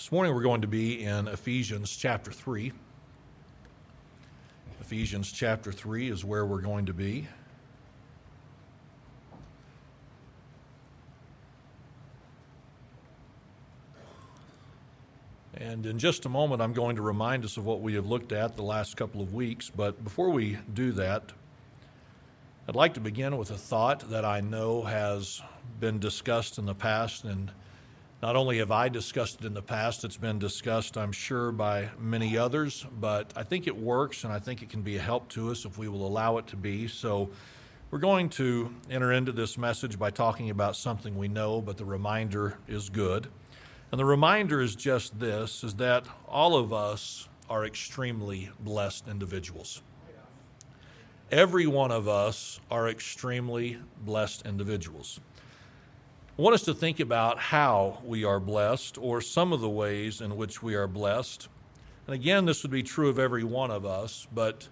This morning we're going to be in Ephesians chapter 3. Ephesians chapter 3 is where we're going to be. And in just a moment, I'm going to remind us of what we have looked at the last couple of weeks. But before we do that, I'd like to begin with a thought that I know has been discussed in the past and not only have I discussed it in the past, it's been discussed, I'm sure, by many others, but I think it works and I think it can be a help to us if we will allow it to be. So we're going to enter into this message by talking about something we know, but the reminder is good. And the reminder is just this is that all of us are extremely blessed individuals. Every one of us are extremely blessed individuals. I want us to think about how we are blessed or some of the ways in which we are blessed. And again, this would be true of every one of us, but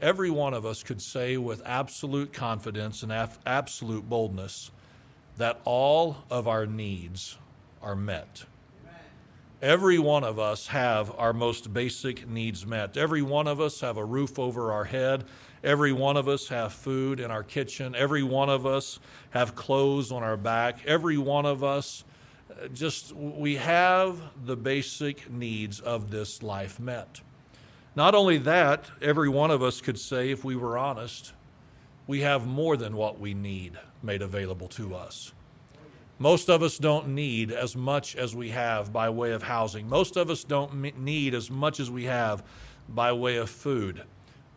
every one of us could say with absolute confidence and absolute boldness that all of our needs are met. Every one of us have our most basic needs met. Every one of us have a roof over our head. Every one of us have food in our kitchen. Every one of us have clothes on our back. Every one of us uh, just we have the basic needs of this life met. Not only that, every one of us could say if we were honest, we have more than what we need made available to us. Most of us don't need as much as we have by way of housing. Most of us don't need as much as we have by way of food.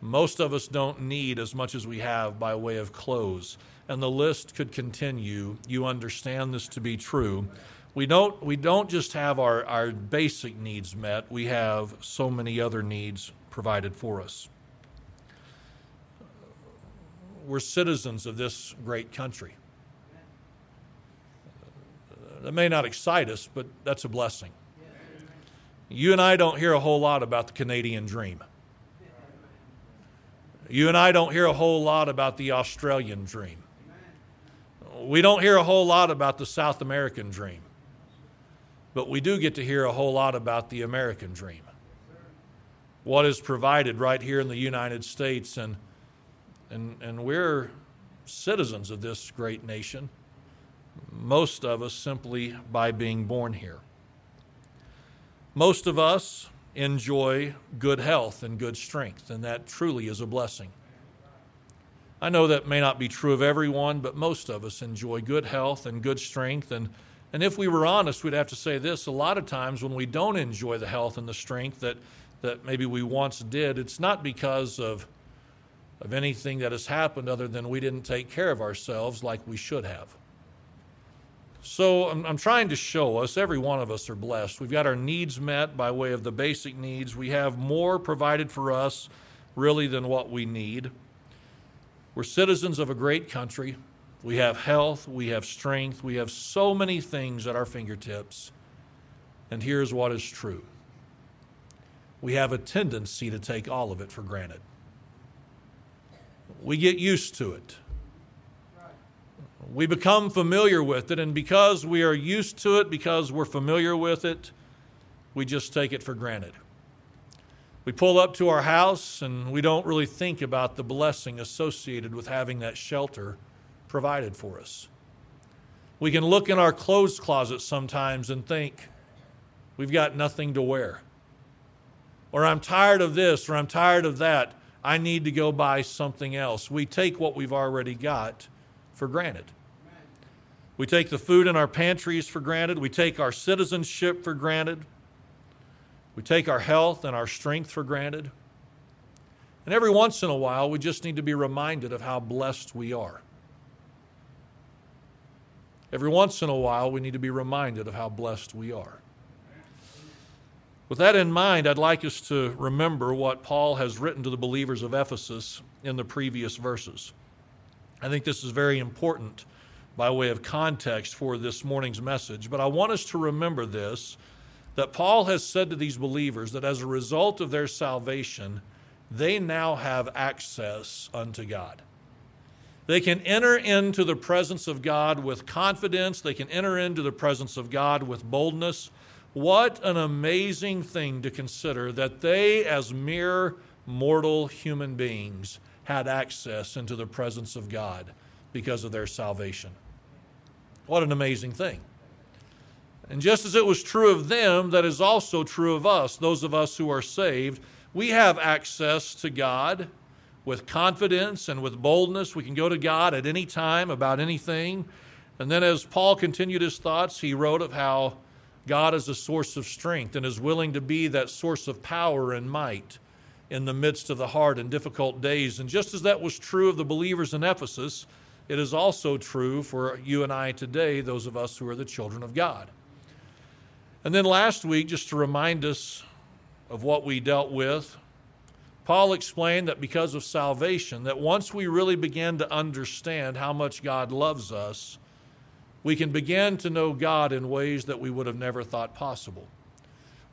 Most of us don't need as much as we have by way of clothes. And the list could continue. You understand this to be true. We don't, we don't just have our, our basic needs met, we have so many other needs provided for us. We're citizens of this great country. That may not excite us, but that's a blessing. You and I don't hear a whole lot about the Canadian dream. You and I don't hear a whole lot about the Australian dream. We don't hear a whole lot about the South American dream. But we do get to hear a whole lot about the American dream. What is provided right here in the United States, and, and, and we're citizens of this great nation most of us simply by being born here. Most of us enjoy good health and good strength, and that truly is a blessing. I know that may not be true of everyone, but most of us enjoy good health and good strength. And, and if we were honest, we'd have to say this a lot of times when we don't enjoy the health and the strength that, that maybe we once did, it's not because of, of anything that has happened other than we didn't take care of ourselves like we should have. So I'm, I'm, trying to show us, every one of us are blessed. We've got our needs met by way of the basic needs. We have more provided for us, really, than what we need. We're citizens of a great country. We have health, we have strength, we have so many things at our fingertips. And here's what is true we have a tendency to take all of it for granted. We get used to it. We become familiar with it, and because we are used to it, because we're familiar with it, we just take it for granted. We pull up to our house and we don't really think about the blessing associated with having that shelter provided for us. We can look in our clothes closet sometimes and think, we've got nothing to wear. Or I'm tired of this, or I'm tired of that. I need to go buy something else. We take what we've already got for granted. We take the food in our pantries for granted. We take our citizenship for granted. We take our health and our strength for granted. And every once in a while, we just need to be reminded of how blessed we are. Every once in a while, we need to be reminded of how blessed we are. With that in mind, I'd like us to remember what Paul has written to the believers of Ephesus in the previous verses. I think this is very important by way of context for this morning's message, but I want us to remember this that Paul has said to these believers that as a result of their salvation, they now have access unto God. They can enter into the presence of God with confidence, they can enter into the presence of God with boldness. What an amazing thing to consider that they, as mere mortal human beings, had access into the presence of God because of their salvation. What an amazing thing. And just as it was true of them, that is also true of us, those of us who are saved. We have access to God with confidence and with boldness. We can go to God at any time about anything. And then, as Paul continued his thoughts, he wrote of how God is a source of strength and is willing to be that source of power and might in the midst of the hard and difficult days. And just as that was true of the believers in Ephesus, it is also true for you and I today, those of us who are the children of God. And then last week, just to remind us of what we dealt with, Paul explained that because of salvation, that once we really begin to understand how much God loves us, we can begin to know God in ways that we would have never thought possible.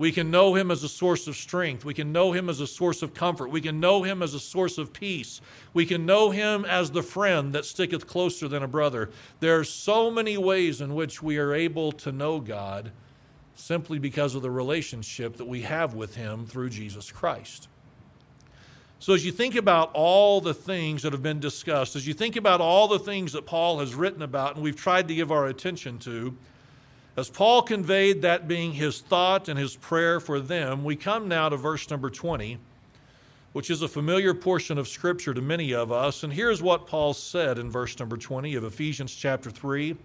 We can know Him as a source of strength. We can know Him as a source of comfort. We can know Him as a source of peace. We can know Him as the friend that sticketh closer than a brother. There are so many ways in which we are able to know God simply because of the relationship that we have with Him through Jesus Christ. So, as you think about all the things that have been discussed, as you think about all the things that Paul has written about and we've tried to give our attention to, as Paul conveyed that being his thought and his prayer for them, we come now to verse number 20, which is a familiar portion of Scripture to many of us. And here's what Paul said in verse number 20 of Ephesians chapter 3.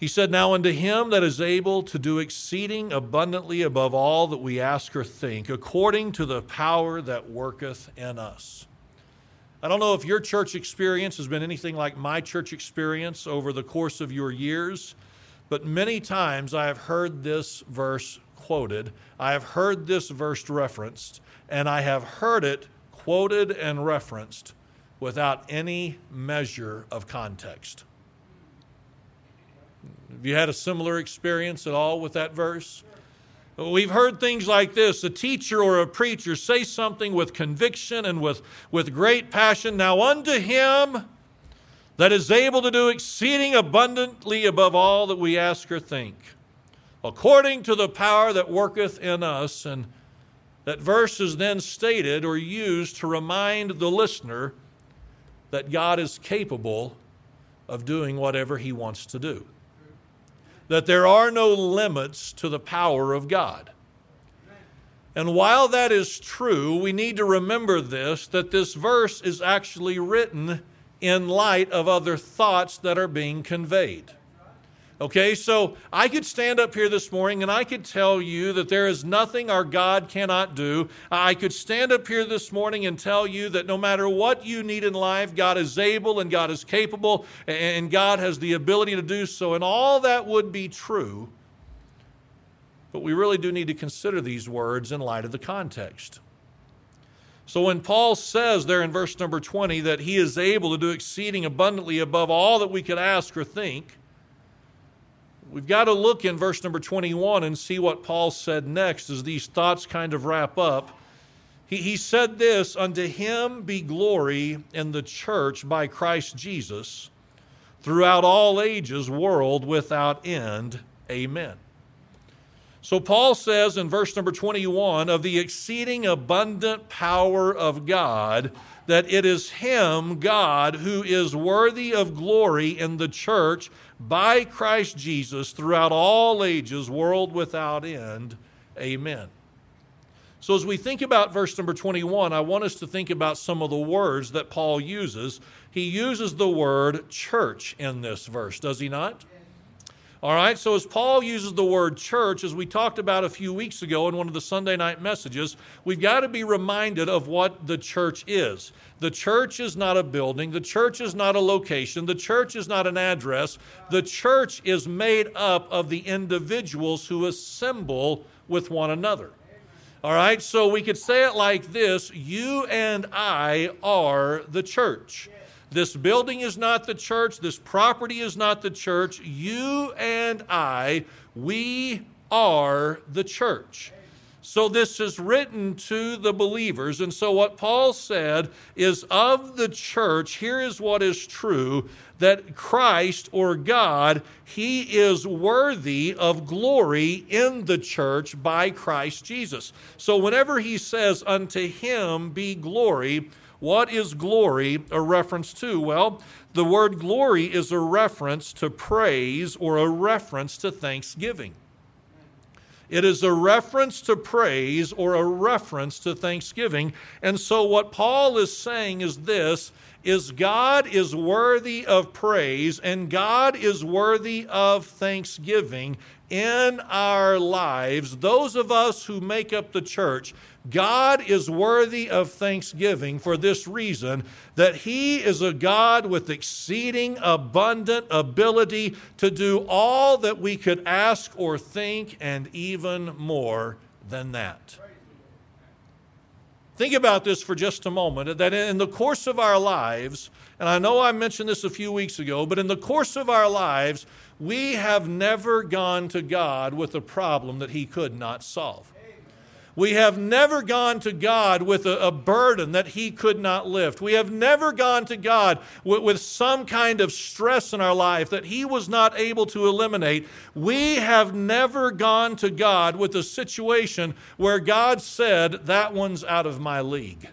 He said, Now unto him that is able to do exceeding abundantly above all that we ask or think, according to the power that worketh in us. I don't know if your church experience has been anything like my church experience over the course of your years, but many times I have heard this verse quoted, I have heard this verse referenced, and I have heard it quoted and referenced without any measure of context. Have you had a similar experience at all with that verse? We've heard things like this a teacher or a preacher say something with conviction and with, with great passion. Now, unto him that is able to do exceeding abundantly above all that we ask or think, according to the power that worketh in us. And that verse is then stated or used to remind the listener that God is capable of doing whatever he wants to do that there are no limits to the power of God. And while that is true, we need to remember this that this verse is actually written in light of other thoughts that are being conveyed. Okay, so I could stand up here this morning and I could tell you that there is nothing our God cannot do. I could stand up here this morning and tell you that no matter what you need in life, God is able and God is capable and God has the ability to do so. And all that would be true. But we really do need to consider these words in light of the context. So when Paul says there in verse number 20 that he is able to do exceeding abundantly above all that we could ask or think, we've got to look in verse number 21 and see what Paul said next as these thoughts kind of wrap up. He, he said this Unto him be glory in the church by Christ Jesus throughout all ages, world without end. Amen. So Paul says in verse number 21 of the exceeding abundant power of God that it is Him, God, who is worthy of glory in the church by Christ Jesus throughout all ages, world without end. Amen. So, as we think about verse number 21, I want us to think about some of the words that Paul uses. He uses the word church in this verse, does he not? All right, so as Paul uses the word church, as we talked about a few weeks ago in one of the Sunday night messages, we've got to be reminded of what the church is. The church is not a building, the church is not a location, the church is not an address. The church is made up of the individuals who assemble with one another. All right, so we could say it like this You and I are the church. This building is not the church. This property is not the church. You and I, we are the church. So this is written to the believers. And so what Paul said is of the church, here is what is true that Christ or God, he is worthy of glory in the church by Christ Jesus. So whenever he says, Unto him be glory, what is glory a reference to? Well, the word glory is a reference to praise or a reference to thanksgiving. It is a reference to praise or a reference to thanksgiving. And so what Paul is saying is this is God is worthy of praise and God is worthy of thanksgiving in our lives. Those of us who make up the church, God is worthy of thanksgiving for this reason that He is a God with exceeding abundant ability to do all that we could ask or think, and even more than that. Think about this for just a moment that in the course of our lives, and I know I mentioned this a few weeks ago, but in the course of our lives, we have never gone to God with a problem that He could not solve. We have never gone to God with a, a, burden that He could not lift. We have never gone to God with, with some kind of stress in our life that He was not able to eliminate. We have never gone to God with a situation where God said, That one's out of my league.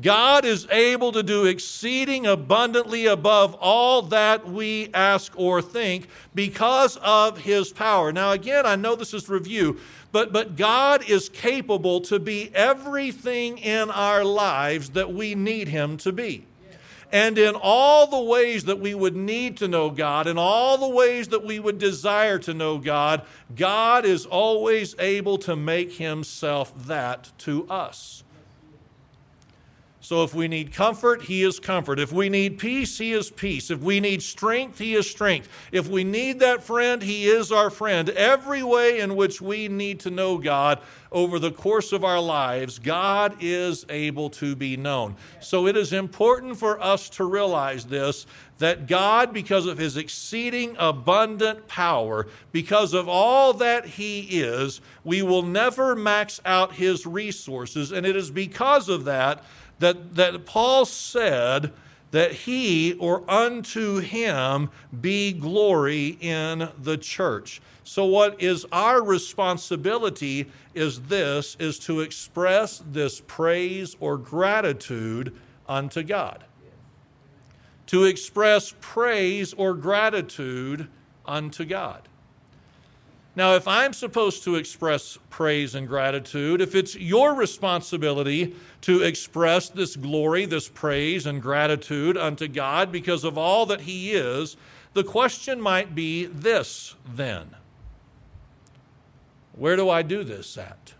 God is able to do exceeding abundantly above all that we ask or think because of his power. Now, again, I know this is review, but, but God is capable to be everything in our lives that we need Him to be. And in all the ways that we would need to know God, in all the ways that we would desire to know God, God is always able to make Himself that to us. So if we need comfort, He is comfort. If we need peace, He is peace. If we need strength, He is strength. If we need that friend, He is our friend. Every way in which we need to know God over the course of our lives, God is able to be known. So it is important for us to realize this that God, because of His exceeding abundant power, because of all that He is, we will never max out His resources. And it is because of that that, that Paul said that he or unto him be glory in the church. So what is our responsibility is this is to express this praise or gratitude unto God. To express praise or gratitude unto God. Now, if I'm supposed to express praise and gratitude, if it's your responsibility to express this glory, this praise and gratitude unto God because of all that He is, the question might be this then Where do I do this at?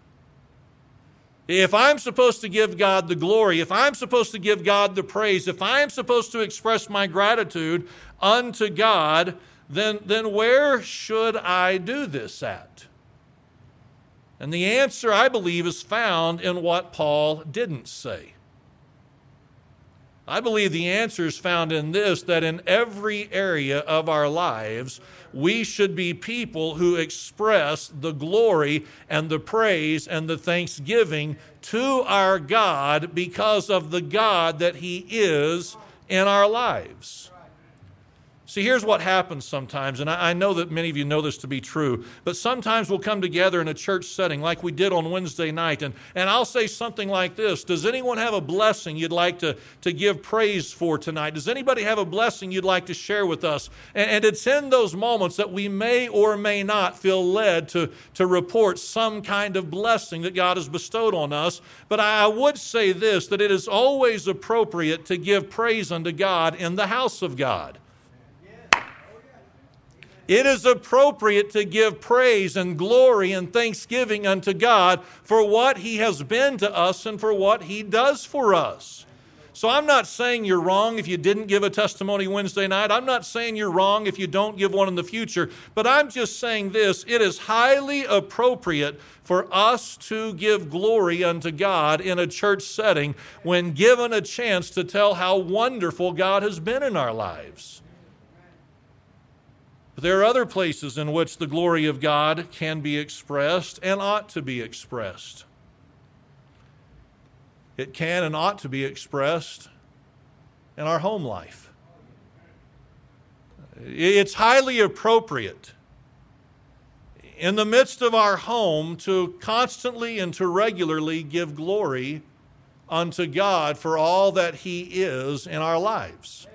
If I'm supposed to give God the glory, if I'm supposed to give God the praise, if I'm supposed to express my gratitude unto God, then, then where should I do this at? And the answer, I believe, is found in what Paul didn't say. I believe the answer is found in this that in every area of our lives, we should be people who express the glory and the praise and the thanksgiving to our God because of the God that He is in our lives. See, here's what happens sometimes, and I, know that many of you know this to be true, but sometimes we'll come together in a church setting like we did on Wednesday night, and, and I'll say something like this Does anyone have a blessing you'd like to, to give praise for tonight? Does anybody have a blessing you'd like to share with us? And, and it's in those moments that we may or may not feel led to, to report some kind of blessing that God has bestowed on us. But I would say this that it is always appropriate to give praise unto God in the house of God. It is appropriate to give praise and glory and thanksgiving unto God for what He has been to us and for what He does for us. So I'm not saying you're wrong if you didn't give a testimony Wednesday night. I'm not saying you're wrong if you don't give one in the future. But I'm just saying this it is highly appropriate for us to give glory unto God in a church setting when given a chance to tell how wonderful God has been in our lives. There are other places in which the glory of God can be expressed and ought to be expressed. It can and ought to be expressed in our home life. It's highly appropriate in the midst of our home to constantly and to regularly give glory unto God for all that He is in our lives.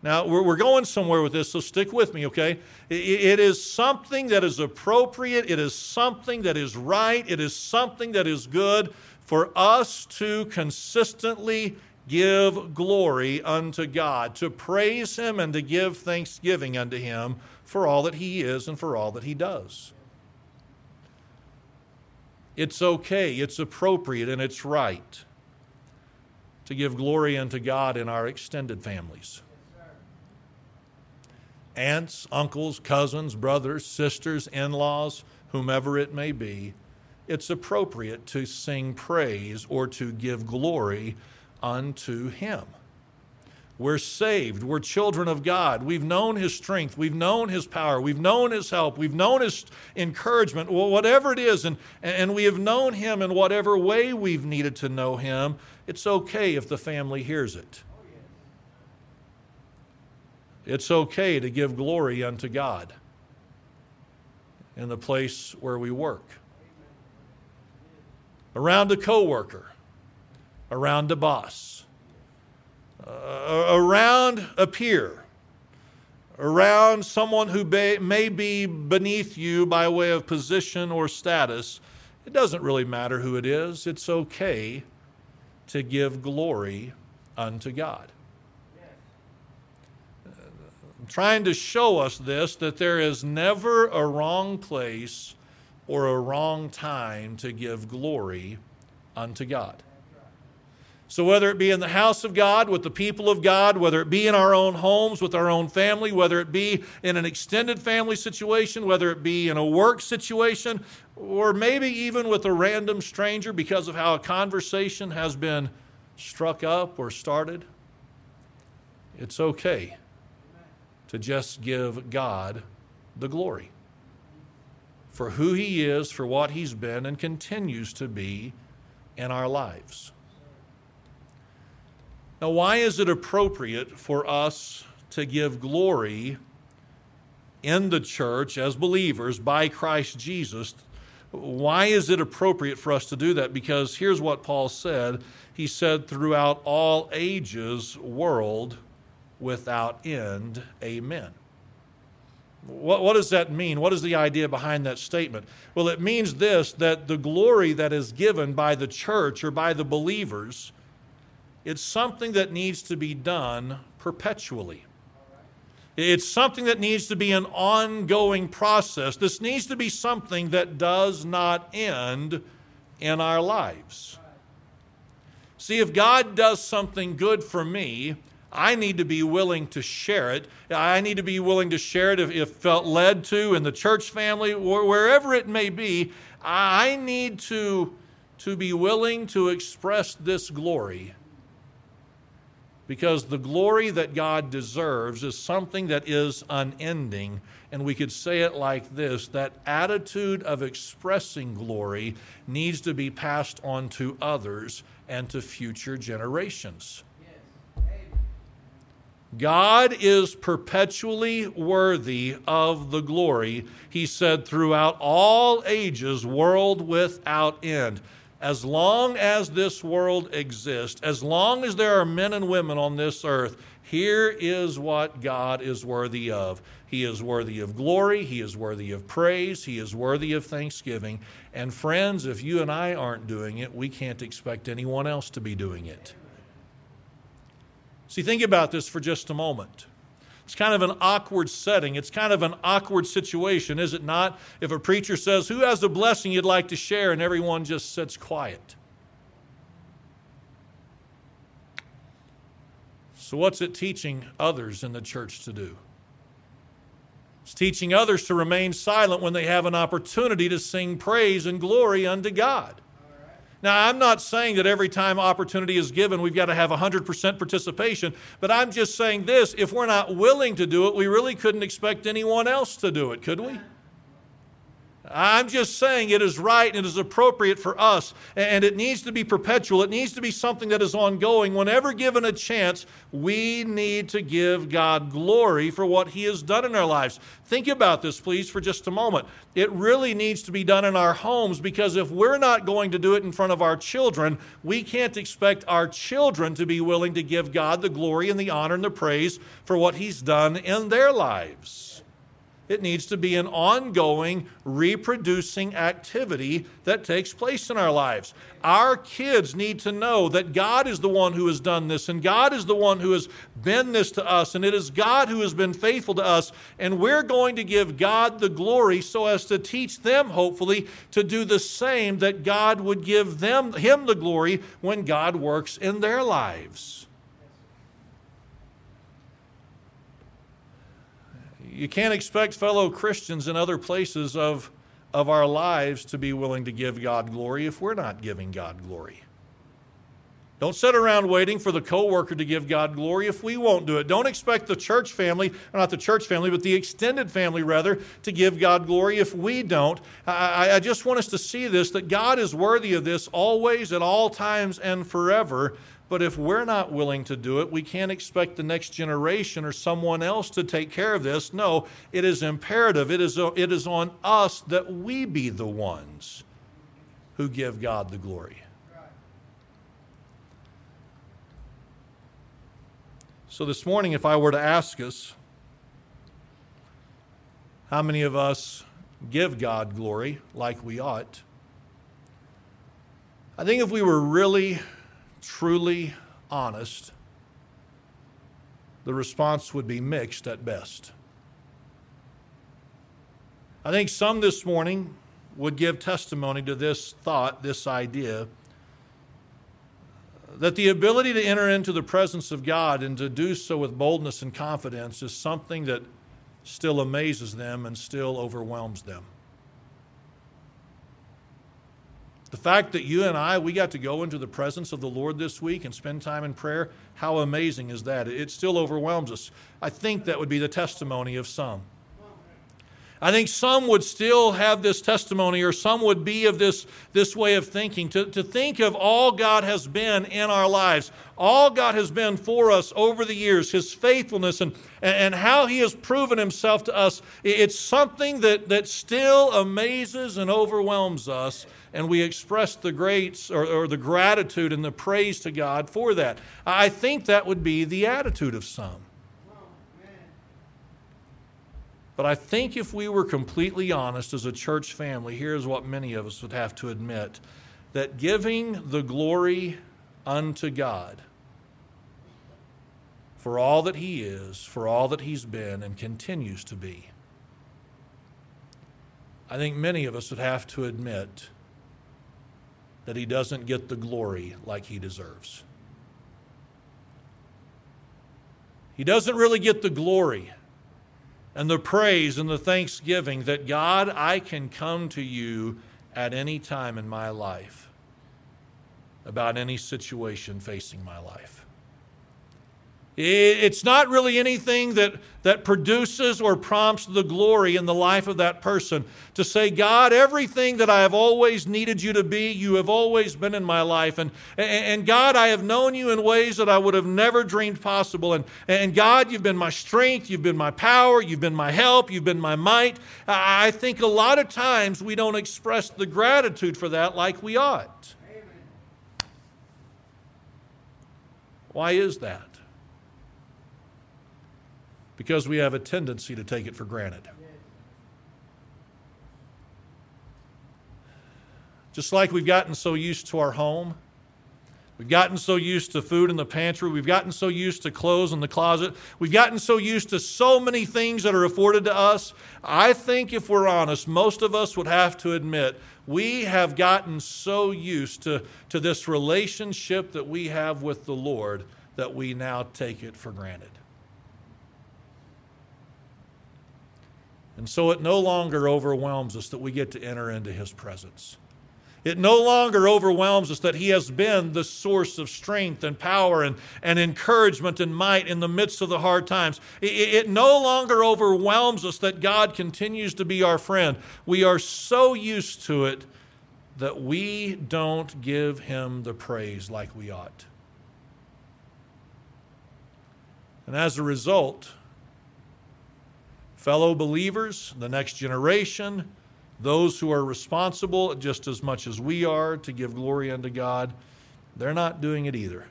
Now, we're, going somewhere with this, so stick with me, okay? It is something that is appropriate, it is something that is right, it is something that is good for us to consistently give glory unto God, to praise Him and to give thanksgiving unto Him for all that He is and for all that He does. It's okay, it's appropriate, and it's right to give glory unto God in our extended families. Aunts, uncles, cousins, brothers, sisters, in laws, whomever it may be, it's appropriate to sing praise or to give glory unto Him. We're saved. We're children of God. We've known His strength. We've known His power. We've known His help. We've known His encouragement, whatever it is. And, and we have known Him in whatever way we've needed to know Him. It's okay if the family hears it. It's okay to give glory unto God in the place where we work, around a coworker, around a boss uh, around a peer, around someone who may be beneath you by way of position or status, it doesn't really matter who it is. It's okay to give glory unto God. Trying to show us this that there is never a wrong place or a wrong time to give glory unto God. So, whether it be in the house of God with the people of God, whether it be in our own homes with our own family, whether it be in an extended family situation, whether it be in a work situation, or maybe even with a random stranger because of how a conversation has been struck up or started, it's okay to just give God the glory for who He is, for what He's been, and continues to be in our lives. Now, why is it appropriate for us to give glory in the church as believers by Christ Jesus? Why is it appropriate for us to do that? Because here's what Paul said He said, throughout all ages, world without end. Amen. What, what, does that mean? What is the idea behind that statement? Well, it means this that the glory that is given by the church or by the believers it's something that needs to be done perpetually. It's something that needs to be an ongoing process. This needs to be something that does not end in our lives. See, if God does something good for me, I need to be willing to share it. I need to be willing to share it if, if felt led to in the church family or wherever it may be. I need to, to be willing to express this glory because the glory that God deserves is something that is unending. And we could say it like this that attitude of expressing glory needs to be passed on to others and to future generations. God is perpetually worthy of the glory, he said, throughout all ages, world without end as long as this world exists, as long as there are men and women on this earth, here is what God is worthy of. He is worthy of glory. He is worthy of praise. He is worthy of thanksgiving. And friends, if you and I aren't doing it, we can't expect anyone else to be doing it. See, think about this for just a moment. It's kind of an awkward setting. It's kind of an awkward situation, is it not? If a preacher says, Who has a blessing you'd like to share? and everyone just sits quiet. So, what's it teaching others in the church to do? It's teaching others to remain silent when they have an opportunity to sing praise and glory unto God. Now, I'm not saying that every time opportunity is given, we've got to have 100% participation, but I'm just saying this if we're not willing to do it, we really couldn't expect anyone else to do it, could we? I'm just saying it is right and it is appropriate for us, and it needs to be perpetual. It needs to be something that is ongoing. Whenever given a chance, we need to give God glory for what He has done in our lives. Think about this, please, for just a moment. It really needs to be done in our homes because if we're not going to do it in front of our children, we can't expect our children to be willing to give God the glory and the honor and the praise for what He's done in their lives. It needs to be an ongoing, reproducing activity that takes place in our lives. Our kids need to know that God is the one who has done this, and God is the one who has been this to us, and it is God who has been faithful to us. And we're going to give God the glory so as to teach them, hopefully, to do the same, that God would give them Him the glory when God works in their lives. You can't expect fellow Christians in other places of, of our lives to be willing to give God glory if we're not giving God glory. Don't sit around waiting for the coworker to give God glory if we won't do it. Don't expect the church family, not the church family, but the extended family rather, to give God glory if we don't. I, I just want us to see this that God is worthy of this always, at all times, and forever. But if we're not willing to do it, we can't expect the next generation or someone else to take care of this. No, it is imperative. It is, it is on us that we be the ones who give God the glory. So, this morning, if I were to ask us, how many of us give God glory like we ought? I think if we were really truly honest, the response would be mixed at best. I think some this morning would give testimony to this thought, this idea, that the ability to enter into the presence of God and to do so with boldness and confidence is something that still amazes them and still overwhelms them. The fact that you and I, we got to go into the presence of the Lord this week and spend time in prayer, how amazing is that? It still overwhelms us. I think that would be the testimony of some. I think some would still have this testimony, or some would be of this, this way of thinking to, to think of all God has been in our lives, all God has been for us over the years, His faithfulness, and, and how He has proven Himself to us. It's something that, that still amazes and overwhelms us and we express the greats or, or, the gratitude and the praise to God for that. I think that would be the attitude of some. But I think if we were completely honest as a church family, here's what many of us would have to admit that giving the glory unto God for all that He is, for all that He's been and continues to be, I think many of us would have to admit that he doesn't get the glory like he deserves. He doesn't really get the glory and the praise and the thanksgiving that God, I can come to you at any time in my life about any situation facing my life. It's not really anything that, that produces or prompts the glory in the life of that person. To say, God, everything that I have always needed you to be, you have always been in my life. And, and God, I have known you in ways that I would have never dreamed possible. And, and God, you've been my strength, you've been my power, you've been my help, you've been my might. I think a lot of times we don't express the gratitude for that like we ought. Why is that? Because we have a tendency to take it for granted. Just like we've gotten so used to our home, we've gotten so used to food in the pantry, we've gotten so used to clothes in the closet, we've gotten so used to so many things that are afforded to us. I think if we're honest, most of us would have to admit we have gotten so used to, to this relationship that we have with the Lord that we now take it for granted. And so it no longer overwhelms us that we get to enter into his presence. It no longer overwhelms us that He has been the source of strength and power and, and encouragement and might in the midst of the hard times. It, it no longer overwhelms us that God continues to be our friend. We are so used to it that we don't give Him the praise like we ought. And as a result, fellow believers, the next generation, those who are responsible just as much as we are to give glory unto God, they're not doing it either.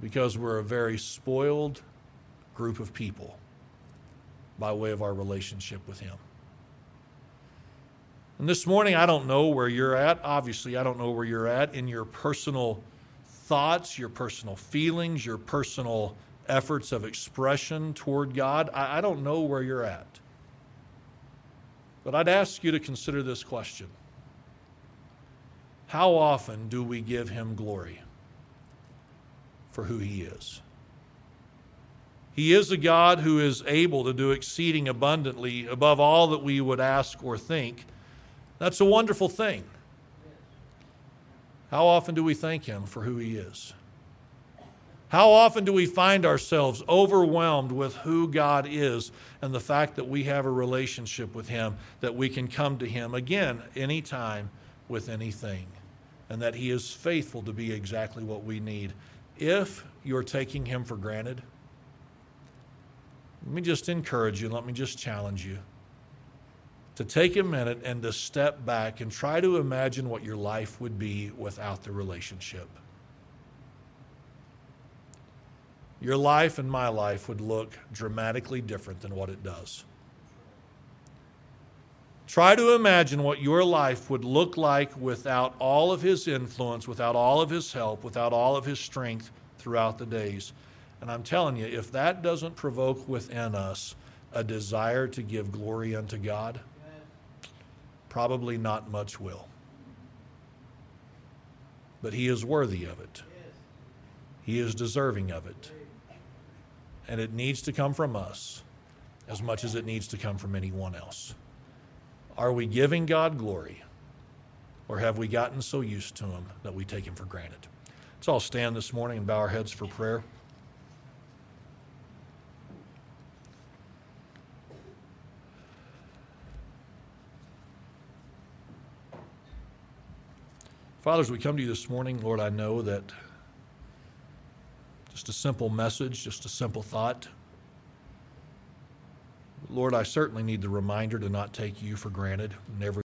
Because we're a very spoiled group of people by way of our relationship with Him. And this morning, I don't know where you're at. Obviously, I don't know where you're at in your personal thoughts, your personal feelings, your personal efforts of expression toward God. I, I don't know where you're at. But I'd ask you to consider this question How often do we give Him glory for who He is? He is a God who is able to do exceeding abundantly above all that we would ask or think. That's a wonderful thing. How often do we thank Him for who He is? How often do we find ourselves overwhelmed with who God is and the fact that we have a relationship with Him, that we can come to Him again anytime with anything, and that He is faithful to be exactly what we need? If you're taking Him for granted, let me just encourage you, let me just challenge you to take a minute and to step back and try to imagine what your life would be without the relationship. Your life and my life would look dramatically different than what it does. Try to imagine what your life would look like without all of His influence, without all of His help, without all of His strength throughout the days. And I'm telling you, if that doesn't provoke within us a desire to give glory unto God, probably not much will. But He is worthy of it, He is deserving of it and it needs to come from us as much as it needs to come from anyone else. Are we giving God glory, or have we gotten so used to Him that we take Him for granted? Let's all stand this morning and bow our heads for prayer. Fathers, we come to you this morning, Lord, I know that just a simple message, just a simple thought. Lord, I certainly need the reminder to not take you for granted in